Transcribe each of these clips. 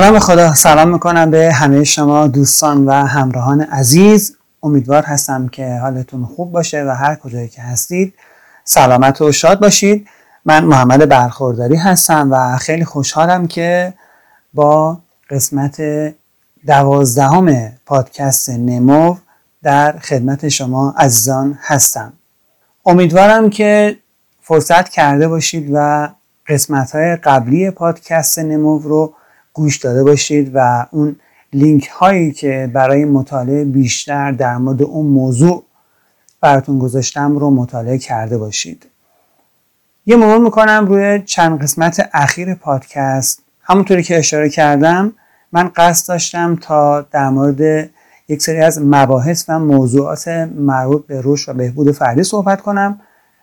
نام خدا سلام می‌کنم به همه شما دوستان و همراهان عزیز. امیدوار هستم که حالتون خوب باشه و هر کجایی که هستید سلامت و شاد باشید. من محمد برخورداری هستم و خیلی خوشحالم که با قسمت دوازدهم پادکست نمو در خدمت شما عزیزان هستم. امیدوارم که فرصت کرده باشید و قسمت های قبلی پادکست نمو رو گوش داده باشید و اون لینک هایی که برای مطالعه بیشتر در مورد اون موضوع براتون گذاشتم رو مطالعه کرده باشید. یه مرور می‌کنم روی چند قسمت اخیر پادکست. همونطوری که اشاره کردم من قصد داشتم تا در مورد یک سری از مباحث و موضوعات مربوط به رشد و بهبود فردی صحبت کنم.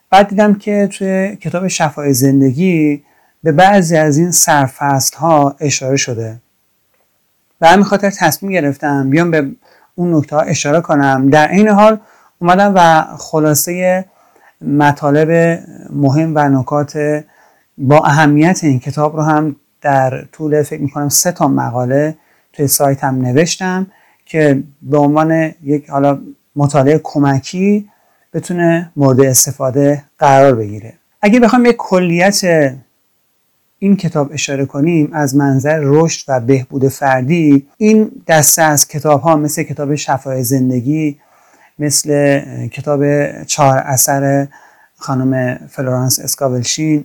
بعد دیدم که توی کتاب شفای زندگی به بعضی از این سرفست ها اشاره شده. و همین خاطر تصمیم گرفتم بیام به اون نکته ها اشاره کنم. در این حال اومدم و خلاصه مطالب مهم و نکات با اهمیت این کتاب رو هم در طول فکر می‌کنم سه تا مقاله توی سایتم نوشتم که به عنوان یک حالا مطالعه کمکی بتونه مورد استفاده قرار بگیره. اگه بخوام یک کلیت این کتاب اشاره کنیم از منظر رشد و بهبود فردی این دسته از کتاب ها مثل کتاب شفای زندگی مثل کتاب چهار اثر خانم فلورانس اسکاول شین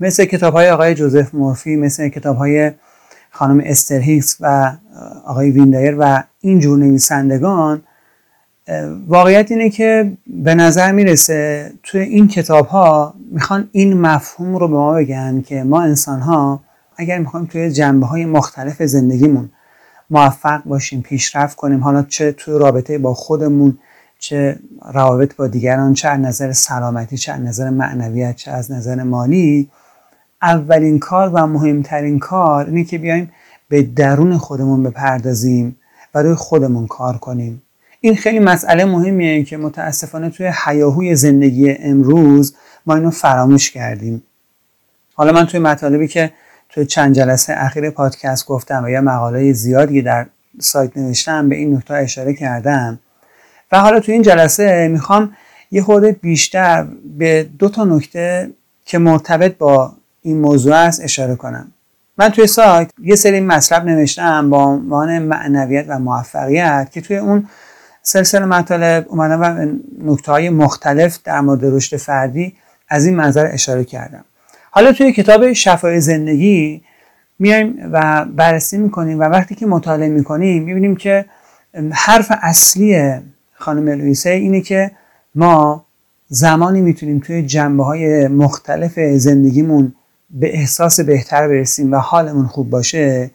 مثل کتاب های آقای جوزف مورفی مثل کتاب های خانم استر هیکس و آقای ویندایر و اینجور نویسندگان واقعیت اینه که به نظر می‌رسه توی این کتاب ها می‌خوان این مفهوم رو به ما بگن که ما انسان ها اگر می‌خوایم توی جنبه های مختلف زندگیمون موفق باشیم پیشرفت کنیم حالا چه توی رابطه با خودمون چه روابط با دیگران چه از نظر سلامتی چه از نظر معنویت چه از نظر مالی اولین کار و مهمترین کار اینه که بیایم به درون خودمون بپردازیم و روی خودمون کار کنیم. این خیلی مسئله مهمیه که متاسفانه توی حیاهوی زندگی امروز ما اینو فراموش کردیم. حالا من توی مطالبی که توی چند جلسه اخیر پادکست گفتم و یا مقاله زیادی در سایت نوشتم به این نکته اشاره کردم. و حالا توی این جلسه می‌خوام یه خورده بیشتر به دو تا نکته که مرتبط با این موضوع است اشاره کنم. من توی سایت یه سری مطلب نوشتم با عنوان معنویت و موفقیت که توی اون سلسله مطالب اومدم و نکته های مختلف در مورد رشد فردی از این منظر اشاره کردم. حالا توی کتاب شفای زندگی میایم و بررسی می‌کنیم و وقتی که مطالعه می‌کنیم می‌بینیم که حرف اصلی خانم لویسه اینه که ما زمانی می‌تونیم توی جنبه های مختلف زندگیمون به احساس بهتر برسیم و حالمون خوب باشه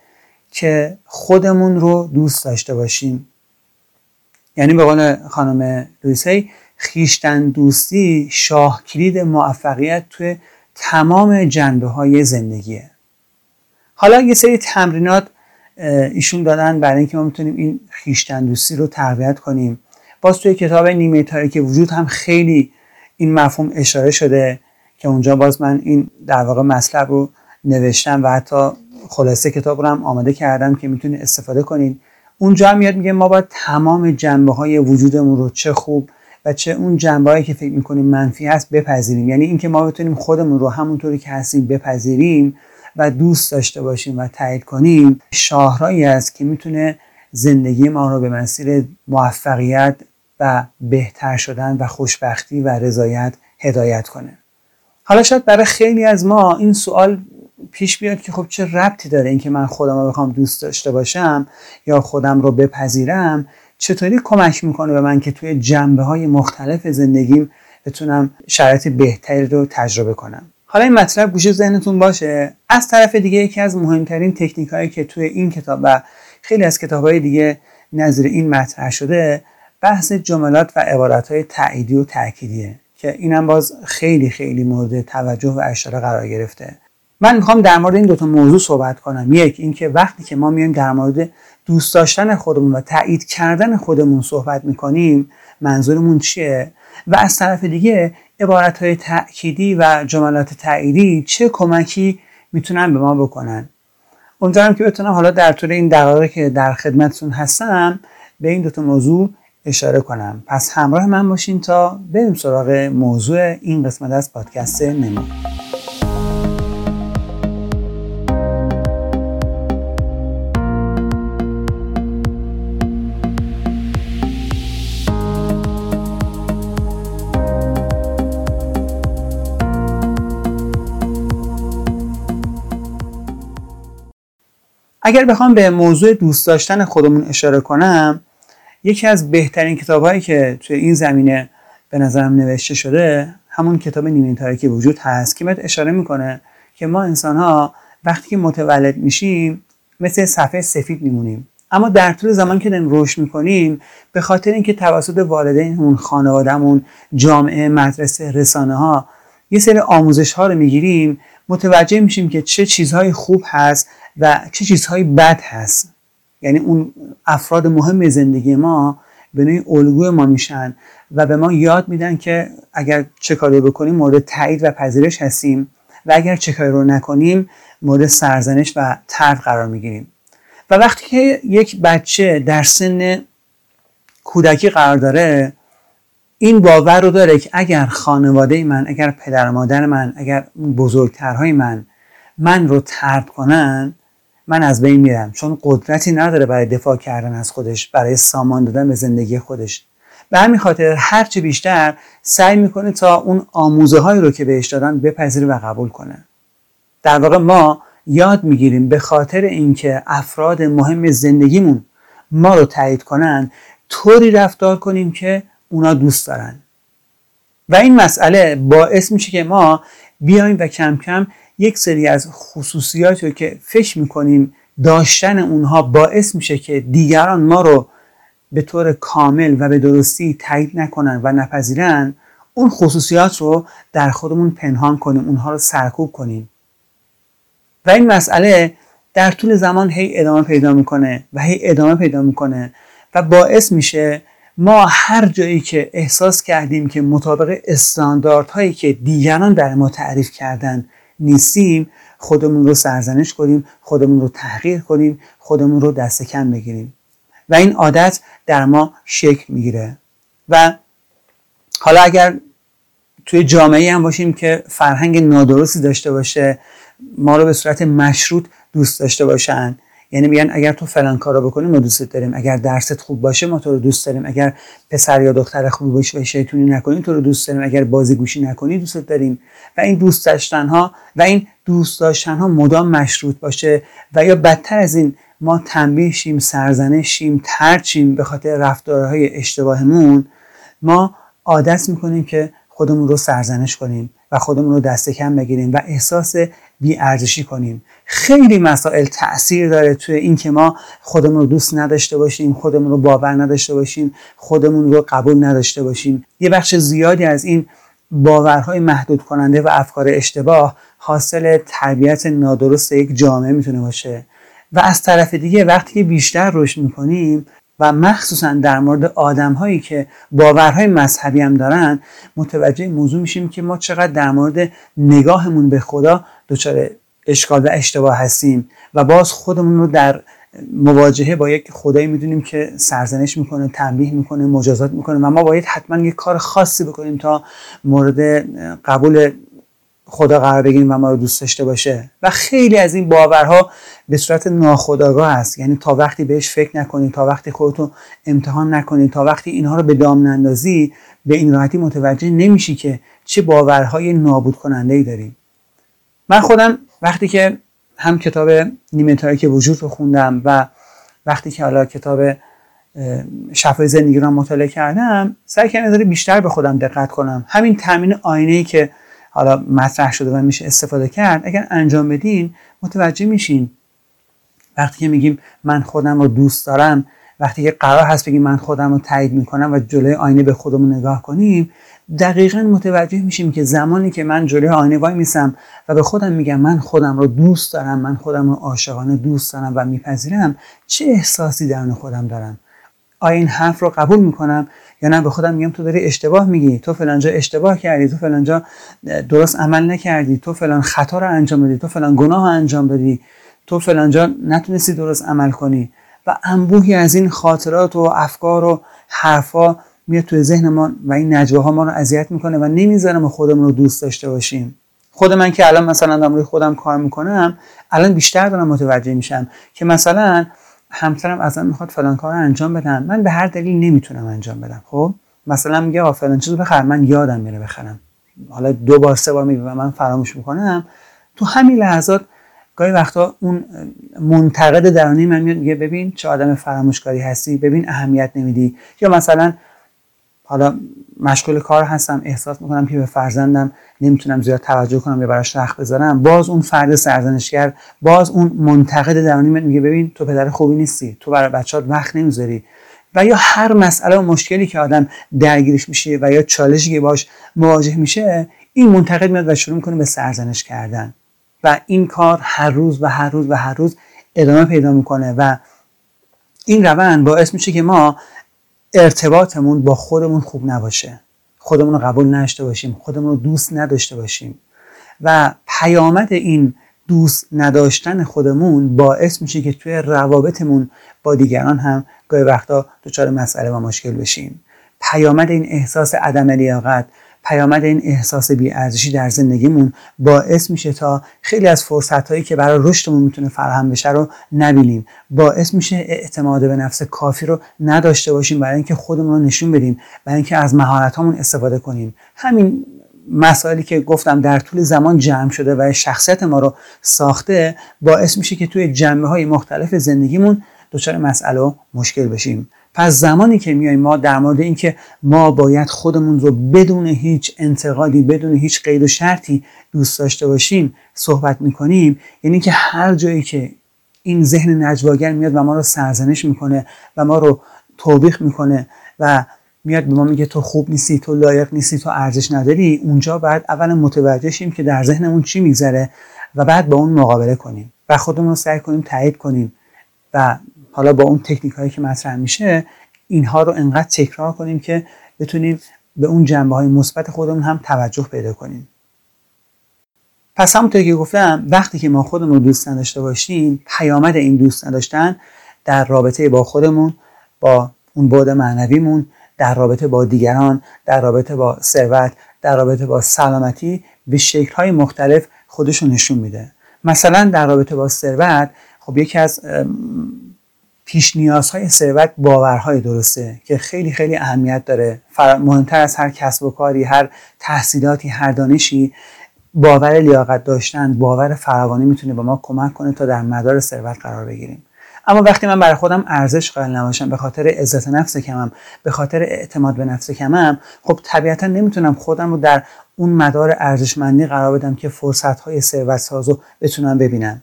که خودمون رو دوست داشته باشیم. یعنی به قول خانم لویسی خیشتن دوستی شاه کلید موفقیت توی تمام جنبه های زندگیه. حالا یه سری تمرینات ایشون دادن برای اینکه ما می‌تونیم این خیشتن دوستی رو تقویت کنیم. باز توی کتاب نیمه تاریک وجود هم خیلی این مفهوم اشاره شده که اونجا باز من این در واقع مطلب رو نوشتم و حتی خلاصه کتاب رو هم آماده کردم که می‌تونید استفاده کنید اونجا هم میگه ما باید تمام جنبه های وجودمون رو چه خوب و چه اون جنبه که فکر می‌کنیم منفی هست بپذیریم. یعنی اینکه ما بتونیم خودمون رو همونطوری که هستیم بپذیریم و دوست داشته باشیم و تایید کنیم شاهرایی است که می‌تونه زندگی ما رو به مسیر موفقیت و بهتر شدن و خوشبختی و رضایت هدایت کنه. حالا شاید برای خیلی از ما این سوال پیش بیاد که خب چه ربطی داره اینکه من خودم رو بخوام دوست داشته باشم یا خودم رو بپذیرم؟ چطوری کمک می‌کنه به من که توی جنبه های مختلف زندگیم بتونم شرایط بهتری رو تجربه کنم؟ حالا این مطلب گوشه ذهنتون باشه. از طرف دیگه یکی از مهمترین تکنیک هایی که توی این کتاب و خیلی از کتاب های دیگه نظر این مطرح شده بحث جملات و عبارت های تعییدی و تأکیدیه که اینم باز خیلی خیلی مورد توجه و اشاره قرار گرفته. من می‌خوام در مورد این دوتا موضوع صحبت کنم. یک اینکه وقتی که ما میایم در مورد دوست داشتن خودمون و تایید کردن خودمون صحبت می‌کنیم منظورمون چیه؟ و از طرف دیگه عبارت های تأکیدی و جملات تأییدی چه کمکی می‌تونن به ما بکنن؟ امیدوارم که بتونم حالا در طول این دقایقی که در خدمتتون هستم به این دوتا موضوع اشاره کنم. پس همراه من باشین تا بریم سراغ موضوع این قسمت از پادکست نمو اگر بخوام به موضوع دوست داشتن خودمون اشاره کنم یکی از بهترین کتابهایی که توی این زمینه به نظرم نوشته شده همون کتاب نیمه تاریکی وجود هست که بهت اشاره می‌کنه که ما انسان ها وقتی که متولد میشیم مثل صفحه سفید میمونیم. اما در طول زمان که داریم رشد می‌کنیم به خاطر اینکه توسط والدینمون خانوادهمون جامعه مدرسه رسانه ها یه سری آموزش ها رو می‌گیریم متوجه میشیم که چه چیزهای خوب هست و چه چیزهای بد هست. یعنی اون افراد مهم زندگی ما به نوعی الگوی ما میشن و به ما یاد میدن که اگر چه کاری بکنیم مورد تایید و پذیرش هستیم و اگر چه کاری رو نکنیم مورد سرزنش و ترد قرار می‌گیریم. و وقتی که یک بچه در سن کودکی قرار داره این باور رو داره که اگر خانواده من اگر پدر مادر من اگر بزرگترهای من من رو ترد کنن من از بین میرم. چون قدرتی نداره برای دفاع کردن از خودش برای سامان دادن به زندگی خودش. به همین خاطر هرچه بیشتر سعی می‌کنه تا اون آموزه هایی رو که بهش دادن بپذیره و قبول کنه. در واقع ما یاد می‌گیریم به خاطر اینکه افراد مهم زندگیمون ما رو تایید کنن طوری رفتار کنیم که اونا دوست دارن. و این مسئله باعث میشه که ما بیایم و کم کم یک سری از خصوصیاتی رو که فکر می‌کنیم داشتن اونها باعث میشه که دیگران ما رو به طور کامل و به درستی تایید نکنن و نپذیرن اون خصوصیات رو در خودمون پنهان کنیم اونها رو سرکوب کنیم. و این مسئله در طول زمان هی ادامه پیدا می‌کنه و هی ادامه پیدا می‌کنه و باعث میشه ما هر جایی که احساس کردیم که مطابق استانداردهایی که دیگران در ما تعریف کردن نیستیم خودمون رو سرزنش کنیم خودمون رو تحقیر کنیم خودمون رو دست کم بگیریم. و این عادت در ما شکل می‌گیره. و حالا اگر توی جامعه هم باشیم که فرهنگ نادرستی داشته باشه ما رو به صورت مشروط دوست داشته باشن یعنی میگن اگر تو فلان کارو بکنی ما دوست داریم. اگر درست خوب باشه ما تو رو دوست داریم. اگر پسر یا دختر خوبی باشی و شیطونی نکنی تو رو دوست داریم. اگر بازی گوشی نکنی دوست داریم. و این دوست داشتن ها و این دوست داشتن ها مدام مشروط باشه. و یا بدتر از این ما تنبیه شیم سرزنش شیم ترچیم به خاطر رفتارهای اشتباهمون. ما عادت می‌کنیم که خودمون رو سرزنش کنیم و خودمون رو دست کم بگیریم و احساس ارزشی کنیم. خیلی مسائل تاثیر داره توی اینکه ما خودمون رو دوست نداشته باشیم خودمون رو باور نداشته باشیم خودمون رو قبول نداشته باشیم. یه بخش زیادی از این باورهای محدود کننده و افکار اشتباه حاصل تربیت نادرست یک جامعه می‌تونه باشه. و از طرف دیگه وقتی که بیشتر رشد می‌کنیم و مخصوصا در مورد آدم هایی که باورهای مذهبی هم دارن متوجه موضوع میشیم که ما چقدر در مورد نگاهمون به خدا دچار اشکال و اشتباه هستیم و باز خودمون رو در مواجهه با یک خدایی می‌دونیم که سرزنش می‌کنه تنبیه می‌کنه مجازات می‌کنه و ما باید حتما یک کار خاصی بکنیم تا مورد قبول خدا قرار بگیریم و ما رو دوست داشته باشه. و خیلی از این باورها به صورت ناخودآگاه است. یعنی تا وقتی بهش فکر نکنی تا وقتی خودتو امتحان نکنی تا وقتی اینها رو به دام نندازی به این راحتی متوجه نمیشی که چه باورهای نابود کننده ای داریم من خودم وقتی که هم کتاب نیمه تاریک وجود رو خوندم و وقتی که حالا کتاب شفای زندگی رو مطالعه کردم سعی کردم بیشتر به خودم دقت کنم. همین تامین آینه ای که حالا مطرح شده و میشه استفاده کرد اگر انجام بدین متوجه میشین. وقتی که میگیم من خودم رو دوست دارم وقتی که قرار هست بگیم من خودم رو تایید می‌کنم و جلوی آینه به خودمون نگاه کنیم دقیقا متوجه میشیم که زمانی که من جلوی آینه وای میسم و به خودم میگم من خودم رو دوست دارم من خودم رو عاشقانه دوست دارم و میپذیرم چه احساسی درون خودم دارم؟ آیا این حرف رو قبول می‌کنم یا نه؟ به خودم میگم تو داری اشتباه میگی تو فلانجا اشتباه کردی تو فلانجا درست عمل نکردی تو فلان خطا رو انجام دادی تو فلان گناه رو انجام دادی تو فلانجا نتونستی درست عمل کنی. و انبوهی از این خاطرات و افکار و حرفا میاد توی ذهن ما و این نجواها ما رو اذیت می‌کنه و نمی‌ذاره ما خودمون رو دوست داشته باشیم. خود من که الان مثلا دارم روی خودم کار می‌کنم الان بیشتر دارم متوجه میشم که مثلا همسرم ازم می‌خواد فلان کار رو انجام بدم من به هر دلیل نمی‌تونم انجام بدم خب؟ مثلا میگه آ فلان چیزو بخر من یادم میره بخرم. حالا دو بار سه بار میگه من فراموش می‌کنم. تو همین لحظات گاهی وقتا اون منتقد درونی من میاد میگه ببین چه آدم فراموشکاری هستی ببین اهمیت نمیدی. یا مثلا حالا مشغول کار هستم احساس می‌کنم که به فرزندم نمی‌تونم زیاد توجه کنم یا براش وقت بذارم. باز اون فرد سرزنشگر باز اون منتقد درونی میگه ببین تو پدر خوبی نیستی تو برای بچهات وقت نمی‌ذاری. و یا هر مسئله و مشکلی که آدم درگیرش میشه و یا چالشی که باش مواجه میشه این منتقد میاد و شروع می‌کنه به سرزنش کردن. و این کار هر روز و هر روز و هر روز ادامه پیدا می‌کنه و این روند باعث میشه که ما ارتباطمون با خودمون خوب نباشه. خودمون رو قبول نداشته باشیم خودمون رو دوست نداشته باشیم و پیامد این دوست نداشتن خودمون باعث میشه که توی روابطمون با دیگران هم گاهی وقتا دچار مسئله و مشکل بشیم. پیامد این احساس عدم لیاقت پیامد این احساس بیارزشی در زندگیمون باعث میشه تا خیلی از فرصت هایی که برای رشدمون می‌تونه فراهم بشه رو نبینیم. باعث میشه اعتماد به نفس کافی رو نداشته باشیم برای اینکه خودمون رو نشون بدیم برای اینکه از مهارت استفاده کنیم. همین مسائلی که گفتم در طول زمان جمع شده و شخصیت ما رو ساخته باعث میشه که توی جنبه های مختلف زندگیمون دچار مسئله و مشکل بشیم. پس زمانی که میایم ما در مورد اینکه ما باید خودمون رو بدون هیچ انتقادی بدون هیچ قید و شرطی دوست داشته باشیم صحبت می‌کنیم یعنی که هر جایی که این ذهن نجواگر میاد و ما رو سرزنش می‌کنه و ما رو توبیخ می‌کنه و میاد به ما میگه تو خوب نیستی تو لایق نیستی تو ارزش نداری اونجا بعد اولا متوجه شیم که در ذهنمون چی میگذره و بعد با اون مقابله کنیم و خودمون رو سعی کنیم تایید کنیم و حالا با اون تکنیک هایی که مطرح میشه اینها رو انقدر تکرار کنیم که بتونیم به اون جنبه های مثبت خودمون هم توجه پیدا کنیم. پس همونطور که گفتم وقتی که ما خودمون رو دوست نداشته باشیم پیامد این دوست نداشتن در رابطه با خودمون با اون بعد معنویمون در رابطه با دیگران در رابطه با ثروت در رابطه با سلامتی به های مختلف خودش نشون میده. مثلا در رابطه با ثروت خب یکی از پیش نیازهای ثروت باورهای درسته که خیلی خیلی اهمیت داره. مهمتر از هر کسب و کاری هر تحصیلاتی هر دانشی باور لیاقت داشتن باور فراوانی می‌تونه به ما کمک کنه تا در مدار ثروت قرار بگیریم. اما وقتی من برای خودم ارزش قائل نباشم به خاطر عزت نفس کمم به خاطر اعتماد به نفس کمم خب طبیعتا نمی‌تونم خودم رو در اون مدار ارزشمندی قرار بدم که فرصت های ثروت سازو بتونم ببینم.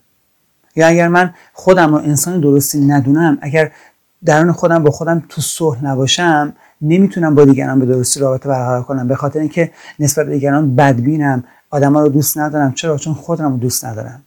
یا اگر من خودم رو انسان درستی ندونم اگر درون خودم با خودم تو صلح نباشم نمی‌تونم با دیگران به درستی رابطه برقرار کنم. به خاطر اینکه نسبت به دیگران بدبینم آدما رو دوست ندارم. چرا؟ چون خودم رو دوست ندارم.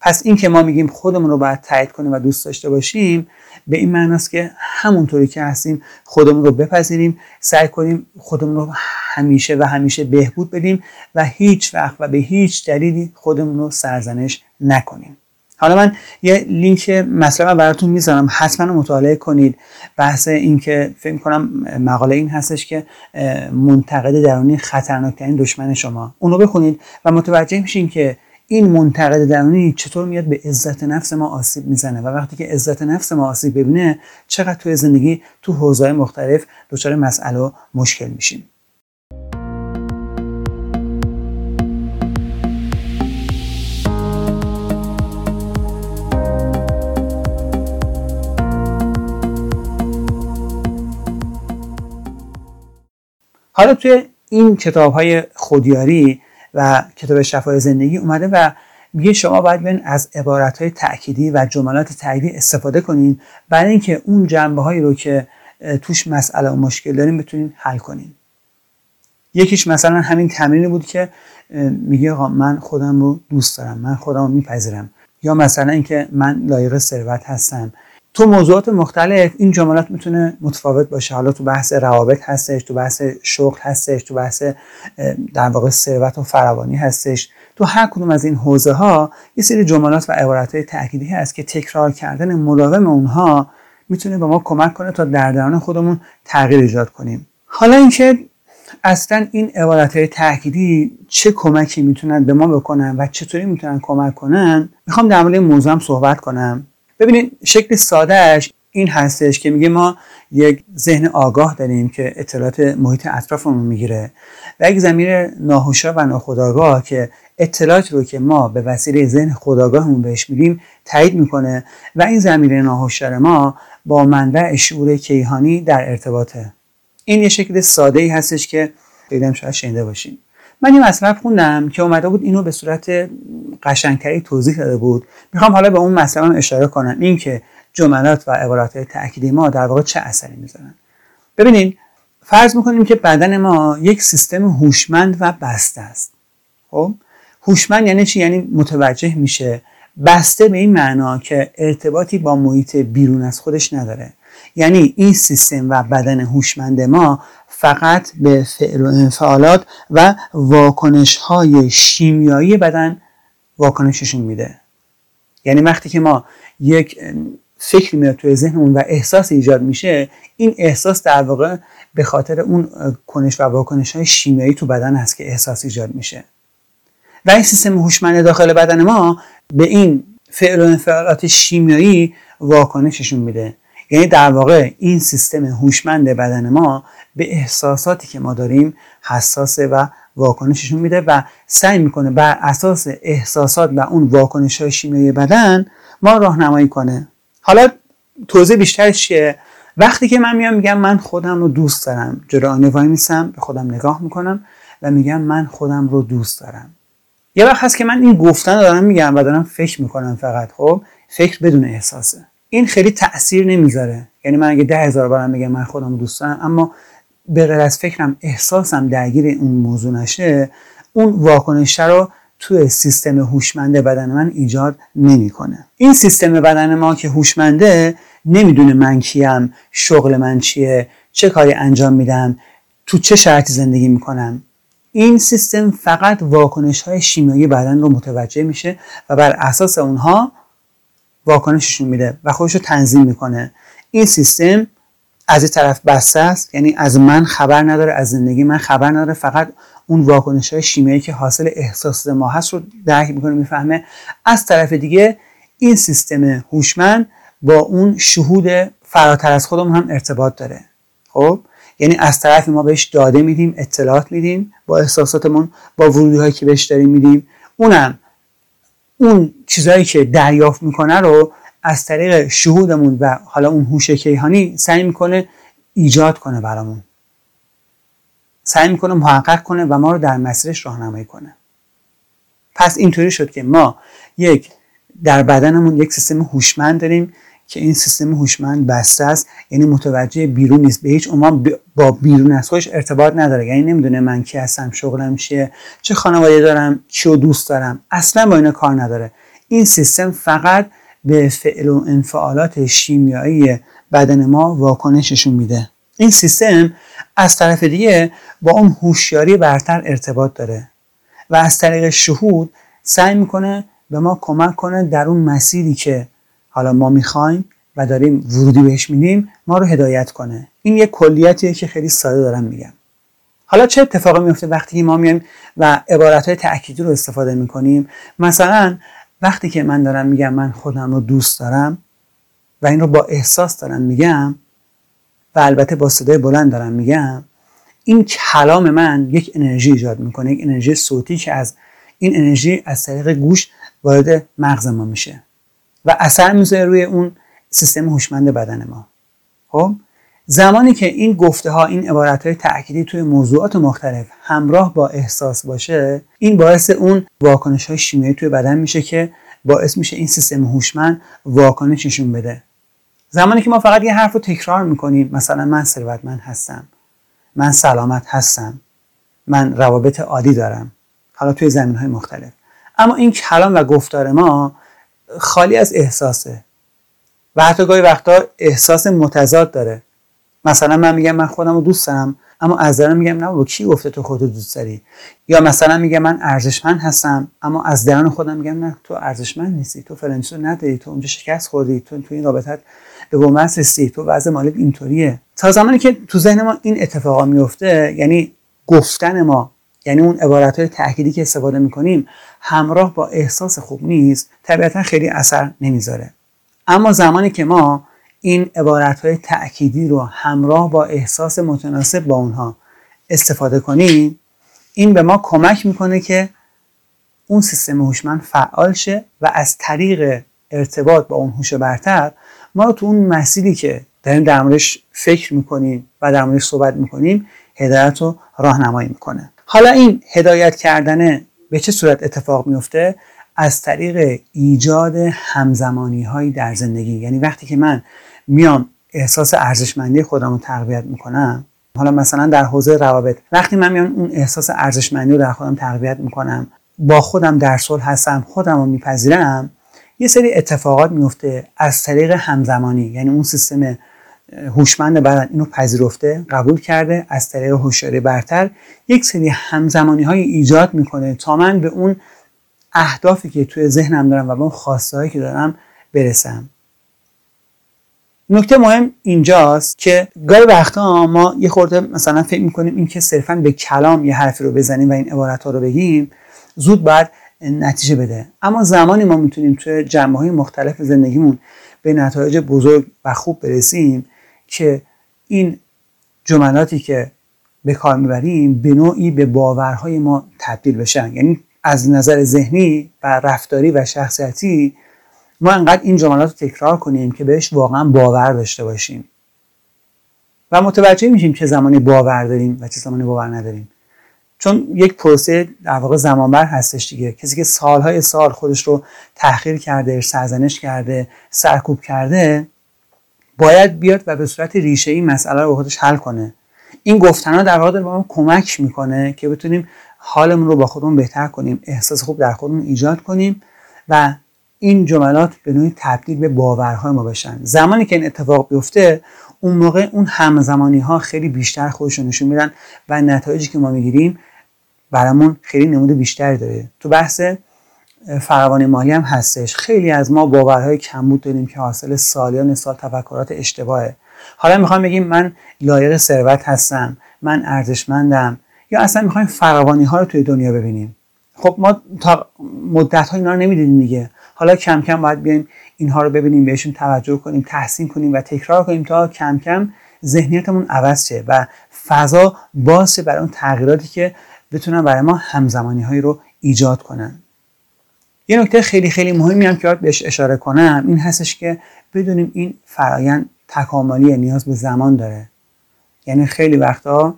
پس این که ما میگیم خودمون رو باید تایید کنیم و دوست داشته باشیم به این معنی است که همونطوری که هستیم خودمون رو بپذیریم سعی کنیم خودمون رو همیشه و همیشه بهبود بدیم و هیچ وقت و به هیچ دلیلی خودمون رو سرزنش نکنیم. حالا من یه لینک مثلا براتون می‌ذارم. حتما مطالعه کنید. بحث این که فکر کنم مقاله این هستش که منتقد درونی خطرناکترین دشمن شما. اونو بخونید و متوجه میشین که این منتقد درونی چطور میاد به عزت نفس ما آسیب می‌زنه. و وقتی که عزت نفس ما آسیب ببینه چقدر توی زندگی تو حوزه‌های مختلف دچار مسئله و مشکل میشیم. حالا توی این کتاب های خودیاری و کتاب شفای زندگی اومده و میگه شما باید بین از عبارت های تأکیدی و جملات تأکیدی استفاده کنین. برای اینکه اون جنبه هایی رو که توش مسئله و مشکل داریم بتونین حل کنین. یکیش مثلا همین تمرینی بود که میگه آقا من خودم رو دوست دارم من خودم رو میپذیرم. یا مثلا اینکه من لایق ثروت هستم. تو موضوعات مختلف این جملات می‌تونه متفاوت باشه. حالا تو بحث روابط هستش تو بحث شغل هستش تو بحث در واقع ثروت و فراوانی هستش. تو هر کدوم از این حوزه ها یه سری جملات و عبارت های تأکیدی هست که تکرار کردن مداوم اونها می‌تونه به ما کمک کنه تا در درون خودمون تغییر ایجاد کنیم. حالا اینکه اصلا این عبارت های تأکیدی چه کمکی می‌تونن به ما بکنن و چطوری می‌تونن کمک کنن می‌خوام در مورد موضوع صحبت کنم. ببینید شکل سادهش این هستش که میگه ما یک ذهن آگاه داریم که اطلاعات محیط اطرافمون می‌گیره و یک زمین ناهوشا و ناخودآگاه که اطلاعات رو که ما به وسیله ذهن خداگاهمون بهش میدیم تایید می‌کنه و این زمینه ناهوشیار ما با منبع شعور کیهانی در ارتباطه. این یه شکل ساده ای هستش که خیلی شاید شنیده باشیم من یه مطلب خوندم که اومده بود اینو به صورت قشنگتری توضیح داده بود. می‌خوام حالا به اون مطلبم اشاره کنم. این که جملات و عبارات تأکیدی ما در واقع چه اثری می‌ذارن. ببینید فرض می‌کنیم که بدن ما یک سیستم هوشمند و بسته است. خب؟ هوشمند یعنی چی؟ یعنی متوجه میشه. بسته به این معنا که ارتباطی با محیط بیرون از خودش نداره. یعنی این سیستم و بدن هوشمند ما فقط به فعل و انفعالات و واکنش های شیمیایی بدن واکنششون میده. یعنی وقتی که ما یک فکر میاد توی ذهنمون و احساس ایجاد میشه این احساس در واقع به خاطر اون کنش و واکنش های شیمیایی تو بدن هست که احساس ایجاد میشه. و این سیستم هوشمند داخل بدن ما به این فعل و انفعالات شیمیایی واکنششون میده. یعنی در واقع این سیستم هوشمند بدن ما به احساساتی که ما داریم حساسه و واکنششون میده و سعی می‌کنه بر اساس احساسات و اون واکنش های شیمیایی بدن ما راهنمایی کنه. حالا توضیح بیشتر چیه؟ وقتی که من میام میگم من خودم رو دوست دارم. آینه وای میسم به خودم نگاه می‌کنم و میگم من خودم رو دوست دارم. یه وقت هست که من این گفتن دارم میگم و دارم فکر می‌کنم فقط خب؟ فکر بدون احساسه. این خیلی تاثیر نمی‌ذاره. یعنی من اگه ده هزار بارم میگم من خودم دوست دارم اما به غیر از فکرم احساسم درگیر اون موضوع نشه اون واکنش رو توی سیستم هوشمند بدن من ایجاد نمی‌کنه. این سیستم بدن ما که هوشمنده نمی‌دونه من کیم شغل من چیه چه کاری انجام میدم تو چه شرطی زندگی می‌کنم. این سیستم فقط واکنش های شیمیایی بدن رو متوجه میشه و بر اساس اونها واکنششون میده و خودش رو تنظیم می‌کنه. این سیستم از این طرف بسته است یعنی از من خبر نداره از زندگی من خبر نداره فقط اون واکنش های شیمیایی که حاصل احساس ما هست رو درک می‌کنه می‌فهمه. از طرف دیگه این سیستم هوشمند با اون شهود فراتر از خودمون هم ارتباط داره. خب؟ یعنی از طرف ما بهش داده میدیم اطلاعات میدیم با احساساتمون با ورودی هایی که بهش داریم میدیم. اونم اون چیزهایی که دریافت می‌کنه رو از طریق شهودمون و حالا اون هوش کیهانی سعی می‌کنه ایجاد کنه برامون. سعی می‌کنه محقق کنه و ما رو در مسیرش راهنمایی کنه. پس اینطوری شد که ما یک در بدنمون یک سیستم هوشمند داریم که این سیستم هوشمند بسته است یعنی متوجه بیرون نیست. به هیچ عنوان با بیرون از خودش ارتباط نداره. یعنی نمی‌دونه من کی هستم شغلم چیه چه خانواده دارم چی دوست دارم. اصلا با اینا کار نداره. این سیستم فقط به فعل و انفعالات شیمیایی بدن ما واکنششون میده. این سیستم از طرف دیگه با اون هوشیاری برتر ارتباط داره و از طریق شهود سعی می‌کنه به ما کمک کنه در اون مسیری که حالا ما می‌خوایم و داریم ورودی بهش میدیم ما رو هدایت کنه. این یک کلیتیه که خیلی ساده دارم میگم. حالا چه اتفاقی میفته وقتی ما میایم و عبارت های رو استفاده می‌کنیم؟ مثلا وقتی که من دارم میگم من خودم رو دوست دارم و این رو با احساس دارم میگم و البته با صدای بلند دارم میگم این کلام من یک انرژی ایجاد می‌کنه یک انرژی صوتی که از این انرژی از طریق گوش وارد مغز ما میشه. و اثر می‌ذاره روی اون سیستم هوشمند بدن ما. خب؟ زمانی که این گفته ها این عبارت های تأکیدی توی موضوعات مختلف همراه با احساس باشه این باعث اون واکنش های شیمیایی توی بدن میشه که باعث میشه این سیستم هوشمند واکنششون بده. زمانی که ما فقط یه حرف رو تکرار می‌کنیم مثلا من ثروتمند هستم من سلامت هستم من روابط عالی دارم حالا توی زمین های مختلف. اما این کلام و گفتار ما خالی از احساسه. و حتی گاهی وقتا احساس متضاد داره. مثلا من میگم من خودم رو دوست دارم اما از درون میگم نه با کی گفته تو خودت دوست داری؟ یا مثلا میگم من ارزشمند هستم اما از درون خودم میگم نه تو ارزشمند نیستی تو چیزو نداری تو اونجا شکست خوردی تو تو این رابطت به بومس رسیدی تو وضع مالت اینطوریه. تا زمانی که تو ذهن ما این اتفاقا میفته یعنی گفتن ما یعنی اون عبارت های تأکیدی که استفاده می‌کنیم همراه با احساس خوب نیست طبیعتا خیلی اثر نمی‌ذاره. اما زمانی که ما این عبارت های تأکیدی رو همراه با احساس متناسب با اونها استفاده کنیم این به ما کمک می‌کنه که اون سیستم هوشمند فعال شه و از طریق ارتباط با اون هوش برتر ما رو تو اون مسیری که داریم در موردش فکر می‌کنیم و در موردش صحبت می‌کنیم هدایت رو راهنمایی می‌کنه. حالا این هدایت کردن به چه صورت اتفاق میفته؟ از طریق ایجاد همزمانی هایی در زندگی. یعنی وقتی که من میام احساس ارزشمندی خودم رو تقویت می‌کنم حالا مثلا در حوزه روابط وقتی من میام اون احساس ارزشمندی رو در خودم تقویت می‌کنم با خودم در صلح هستم خودم رو میپذیرم یه سری اتفاقات میفته از طریق همزمانی. یعنی اون سیستم هوشمند بدن اینو پذیرفته قبول کرده از طریق هوشیاری برتر. یک سری همزمانی های ایجاد می‌کنه تا من به اون اهدافی که توی ذهنم دارم و به اون خواسته که دارم برسم. نکته مهم اینجاست که گاهی وقتا ما یه خورده مثلا فکر می‌کنیم این که صرفا به کلام یه حرفی رو بزنیم و این عبارت ها رو بگیم زود باید نتیجه بده. اما زمانی ما می‌تونیم توی جنبه های مختلف زندگیمون به نتایج بزرگ و خوب برسیم که این جملاتی که به کار می‌بریم به نوعی به باورهای ما تبدیل بشن. یعنی از نظر ذهنی و رفتاری و شخصیتی ما انقدر این جملات رو تکرار کنیم که بهش واقعا باور داشته باشیم. و متوجه میشیم چه زمانی باور داریم و چه زمانی باور نداریم. چون یک پروسه در واقع زمانبر هستش دیگه. کسی که سالهای سال خودش رو تحقیر کرده سرزنش کرده سرکوب کرده باید بیاد و به صورت ریشه این مسئله رو خودش حل کنه. این گفتن در واقع با ما کمک می‌کنه که بتونیم حالمون رو با خودمون بهتر کنیم احساس خوب در خودمون ایجاد کنیم و این جملات به نوعی تبدیل به باورهای ما بشن. زمانی که این اتفاق بیفته اون موقع اون همزمانی ها خیلی بیشتر خودشون نشون میدن و نتایجی که ما می‌گیریم برامون خیلی نمود بیشتری داره. تو بحث فراوانی مالی هم هستش. خیلی از ما باورهای کمبود داریم که حاصل سالیان سال تفکرات اشتباهه. حالا می‌خوام بگیم من لایق ثروت هستم من ارزشمندم یا اصلا می‌خوایم فراوانی ها رو توی دنیا ببینیم؟ خب ما تا مدت ها اینا رو نمی‌دیدیم میگه حالا کم کم باید بیایم اینها رو ببینیم بهشون توجه کنیم تحسین کنیم و تکرار کنیم تا کم کم ذهنیتمون عوض شه و فضا باز برای اون تغییراتی که بتونن برای ما همزمانی هایی رو ایجاد کنن. یه نکته خیلی خیلی مهمی هم که باید بهش اشاره کنم این هستش که بدونیم این فرایند تکاملی نیاز به زمان داره. یعنی خیلی وقتا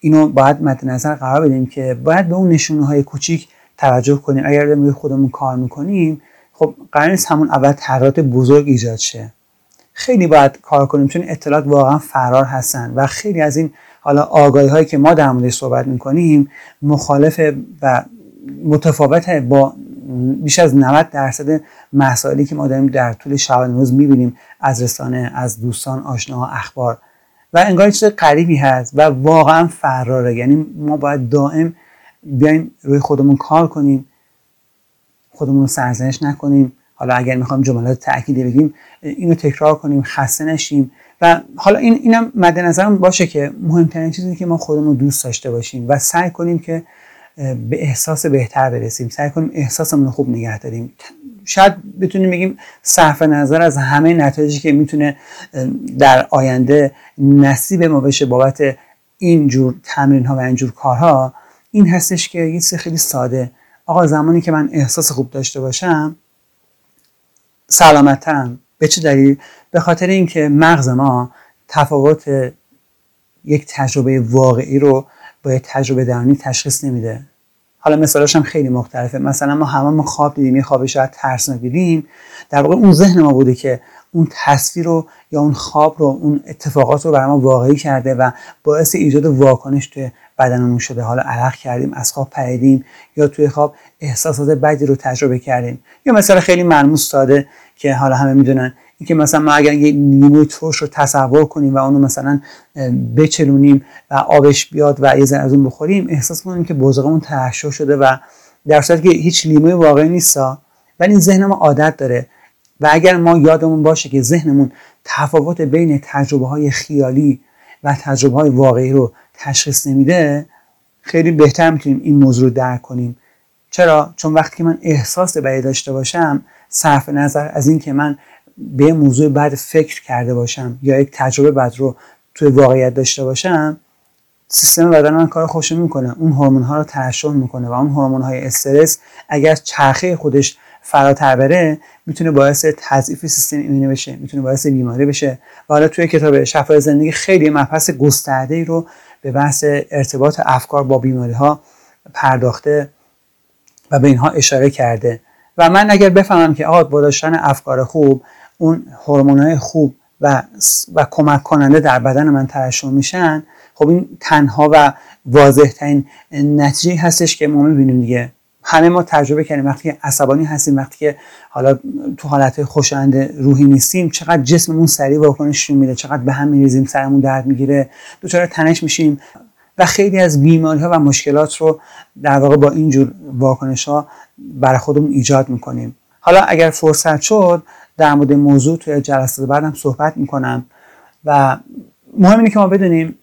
اینو باید مد نظر قرار بدیم که باید به اون نشونه های کوچیک توجه کنیم. اگر داریم خودمون کار می‌کنیم خب قرار نیست همون اول تغییرات بزرگ ایجاد شه. خیلی باید کار کنیم چون اطلاعات واقعا فرار هستن و خیلی از این حالا آگاهی هایی که ما در موردش صحبت می‌کنیم مخالف و متفاوت با بیش از 90 درصد مسائلی که ما داریم در طول شب روز می‌بینیم از رسانه از دوستان آشناها اخبار. و انگار چیز قریبی هست و واقعا فراره. یعنی ما باید دائم بیایم روی خودمون کار کنیم خودمون رو سرزنش نکنیم. حالا اگر می‌خوام جملات تأکیدی بگیم اینو تکرار کنیم خسته نشیم. و حالا این اینم مد نظرم باشه که مهمترین چیزی که ما خودمون دوست داشته باشیم و سعی کنیم که به احساس بهتر برسیم. سعی کنیم احساسمون رو خوب نگه داریم. شاید بتونیم بگیم صرف نظر از همه نتایجی که می‌تونه در آینده نصیب ما بشه بابت اینجور تمرین ها و اینجور کارها این هستش که یه چیز خیلی ساده. آقا زمانی که من احساس خوب داشته باشم سلامتترم. به چه دلیل؟ به خاطر اینکه مغز ما تفاوت یک تجربه واقعی رو با یک تجربه درونی تشخیص نمیده. حالا مثالش هم خیلی مختلفه. مثلا ما همه ما خواب دیدیم یه خواب شاید ترسناک دیدیم در واقع اون ذهن ما بوده که اون تصویر رو یا اون خواب رو اون اتفاقات رو برای ما واقعی کرده و باعث ایجاد واکنش توی بدنمون شده. حالا عرق کردیم از خواب پریدیم یا توی خواب احساسات بدی رو تجربه کردیم. یا مثلا خیلی ملموس ساده که حالا همه می‌دونن. اینکه مثلا ما اگر یه لیموی ترش رو تصور کنیم و اونو مثلا بچلونیم و آبش بیاد و یه از اون بخوریم احساس کنیم که بزرگمون ترشح شده و در صورتی که هیچ لیموی واقعی نیستا ولی این ذهن ما عادت داره. و اگر ما یادمون باشه که ذهنمون تفاوت بین تجربه های خیالی و تجربه های واقعی رو تشخیص نمیده خیلی بهتر می‌تونیم این موضوع رو درک کنیم. چرا؟ چون وقتی که من احساس بدی داشته باشم صرف نظر از اینکه من به موضوع بعد فکر کرده باشم یا یک تجربه بعد رو توی واقعیت داشته باشم سیستم بدن من کار خوش می‌کنه. اون هورمون ها رو ترشح می‌کنه و اون هورمون های استرس اگر چرخه خودش فراتر بره می‌تونه باعث تضعیف سیستم ایمنی بشه می‌تونه باعث بیماری بشه. و حالا توی کتاب شفای زندگی خیلی مبحث گسترده ای رو به بحث ارتباط افکار با بیماری ها پرداخته و به اینها اشاره کرده. و من اگر بفهمم که آقا با داشتن افکار خوب اون های خوب و, و کمک کننده در بدن من ترشح میشن. خب این تنها و واضح ترین نتیجه هستش که ما می‌بینیم دیگه. همه ما تجربه کردیم. وقتی که عصبانی هستیم وقتی که حالا تو حالت خوشایند روحی نیستیم چقدر جسممون سریع واکنش میده چقدر به هم میریزیم سرمون درد می‌گیره دچار تنش میشیم و خیلی از بیماری ها و مشکلات رو در واقع با اینجور واکنش ها برای خودمون ایجاد می‌کنیم. حالا اگر فرصت شد در مورد موضوع توی جلسات بعدم صحبت می‌کنم. و مهم اینه که ما بدونیم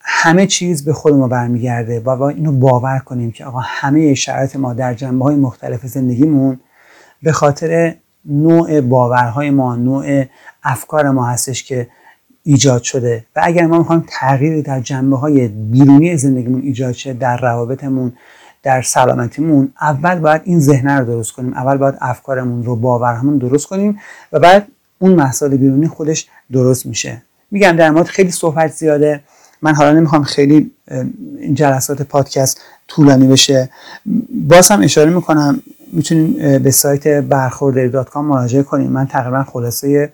همه چیز به خود ما برمیگرده و اینو باور کنیم که آقا همه شرایط ما در جنبه های مختلف زندگیمون به خاطر نوع باورهای ما نوع افکار ما هستش که ایجاد شده. و اگر ما می‌خوایم تغییری در جنبه های بیرونی زندگیمون ایجاد شه در روابطمون در سلامتیمون اول باید این ذهنه رو درست کنیم. اول باید افکارمون رو باورهمون درست کنیم و بعد اون مسائل بیرونی خودش درست میشه. میگم در مورد خیلی صحبت زیاده. من حالا نمی‌خوام خیلی این جلسات پادکست طولانی بشه. باز هم اشاره می‌کنم می‌تونین به سایت کام مراجعه کنیم من تقریبا خلاصه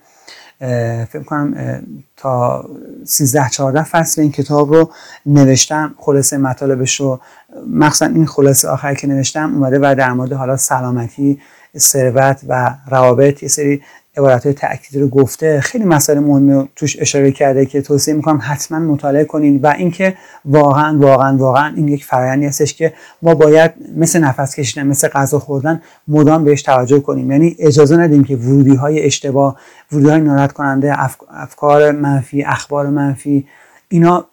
فکر کنم تا 13 14 فصل این کتاب رو نوشتم. خلاصه مطالبش رو مخصوصا این خلاصه آخری که نوشتم اومده و در مورد حالا سلامتی ثروت و روابط یه سری عبارت های تأکید رو گفته. خیلی مسائل مهمی توش اشاره کرده که توصیه می‌کنم حتما مطالعه کنین و اینکه واقعا واقعا واقعا این یک فرآیندی هستش که ما باید مثل نفس کشیدن مثل غذا خوردن مدام بهش توجه کنیم. یعنی اجازه ندیم که ورودی های اشتباه ورودی های ناراحت کننده افکار منفی اخبار منفی اینا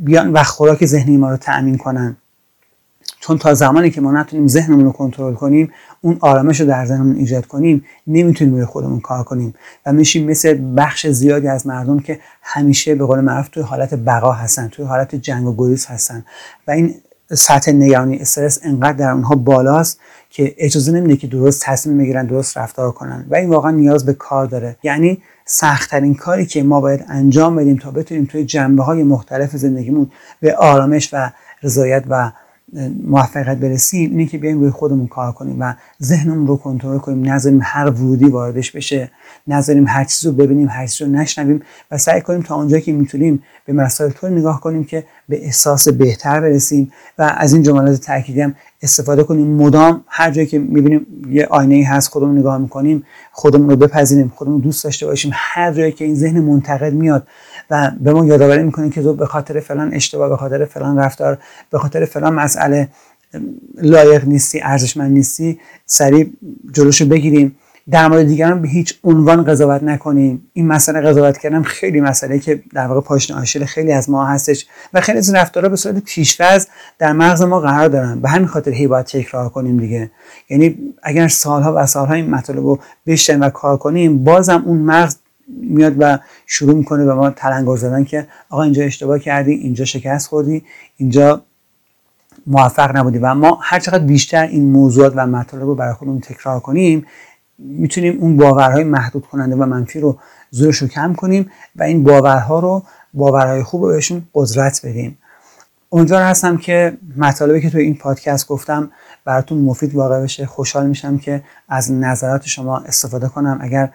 بیان و خوراک ذهنی ما رو تأمین کنن. چون تا زمانی که ما نتونیم ذهنمون رو کنترل کنیم اون آرامش رو در ذهنمون ایجاد کنیم نمی‌تونیم روی خودمون کار کنیم و میشیم مثل بخش زیادی از مردم که همیشه به قول معروف توی حالت بقا هستن توی حالت جنگ و گریز هستن. و این سطح نگرانی استرس انقدر در اونها بالاست که اجازه نمیده که درست تصمیم بگیرن درست رفتار کنن. و این واقعا نیاز به کار داره. یعنی سختترین کاری که ما باید انجام بدیم تا بتونیم توی جنبه های مختلف زندگیمون به آرامش و رضایت و موفقیت برسیم اینه که بیایم روی خودمون کار کنیم و ذهنمون رو کنترل کنیم. نذاریم هر ورودی واردش بشه. نذاریم هر چیز رو ببینیم هر چیز رو نشنویم و سعی کنیم تا اونجایی که می‌تونیم به مسائل طور نگاه کنیم که به احساس بهتر برسیم و از این جملات تأکیدی هم استفاده کنیم. مدام هر جایی که می‌بینیم یه آینه ای هست خودمون نگاه می‌کنیم خودمون رو بپذیریم خودمون دوست داشته باشیم هر جایی که این ذهن منتقد میاد و به ما یادآوری می‌کنه که تو به خاطر فلان اشتباه به خاطر فلان رفتار به خاطر فلان مسئله لایق نیستی ارزشمند نیستی سریع جلوشو بگیریم. در مورد دیگران به هیچ عنوان قضاوت نکنیم. این مسئله قضاوت کردن خیلی مسئله که در واقع پاشنه آشیل خیلی از ما هستش و خیلی از رفتارها به صورت پیشفرض در مغز ما قرار دارن. به همین خاطر هی باید تکرار کنیم دیگه. یعنی اگر سالها و سالها این مطالب رو بشتن و کار کنیم بازم اون مغز میاد و شروع می‌کنه به ما تلنگر زدن که آقا اینجا اشتباه کردی اینجا شکست خوردی اینجا موفق نبودی. و ما هر چقدر بیشتر این موضوعات و مطالب رو برای خودمون تکرار کنیم می‌تونیم اون باورهای محدود کننده و منفی رو زورش رو کم کنیم و این باورها رو باورهای خوب رو بهشون قدرت بدیم. امیدوار هستم که مطالبی که توی این پادکست گفتم براتون مفید واقع بشه. خوشحال میشم که از نظرات شما استفاده کنم. اگر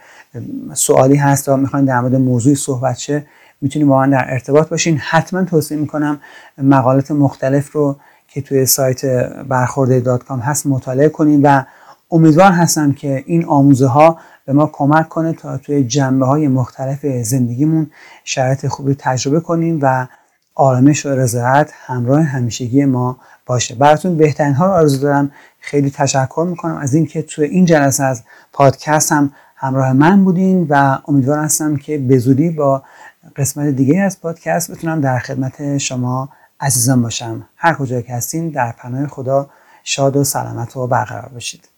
سوالی هست و می‌خواین در مورد موضوعی صحبت شه می‌تونیم با من در ارتباط باشین. حتما توصیه می‌کنم مقالات مختلف رو که توی سایت برخورده دات کام هست مطالعه کنیم و امیدوار هستم که این آموزه ها به ما کمک کنه تا توی جنبه های مختلف زندگیمون شرایط خوبی تجربه کنیم و آرامش و رضایت همراه همیشگی ما باشه. براتون بهترین ها رو آرزو دارم. خیلی تشکر می‌کنم از اینکه توی این جلسه از پادکست هم همراه من بودین و امیدوار هستم که به زودی با قسمت دیگه از پادکست بتونم در خدمت شما عزیزان باشم. هر کجا که هستین در پناه خدا شاد و سلامت و برقرار باشید.